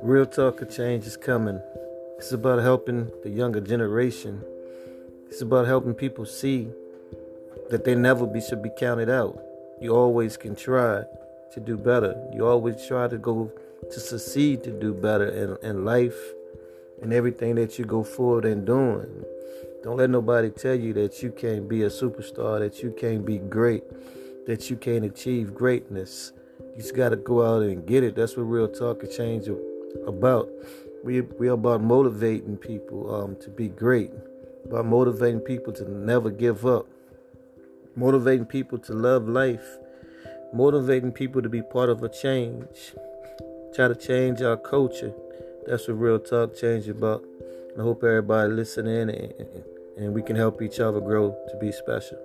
Real talk of change is coming. It's about helping the younger generation. It's about helping people see that they never be should be counted out. You always can try to do better. You always try to go to succeed to do better in, in life and everything that you go forward and doing. Don't let nobody tell you that you can't be a superstar, that you can't be great, that you can't achieve greatness. You just got to go out and get it. That's what real talk of change about. We we are about motivating people um, to be great, about motivating people to never give up, motivating people to love life, motivating people to be part of a change. Try to change our culture. That's what real talk change about. I hope everybody listening and, and we can help each other grow to be special.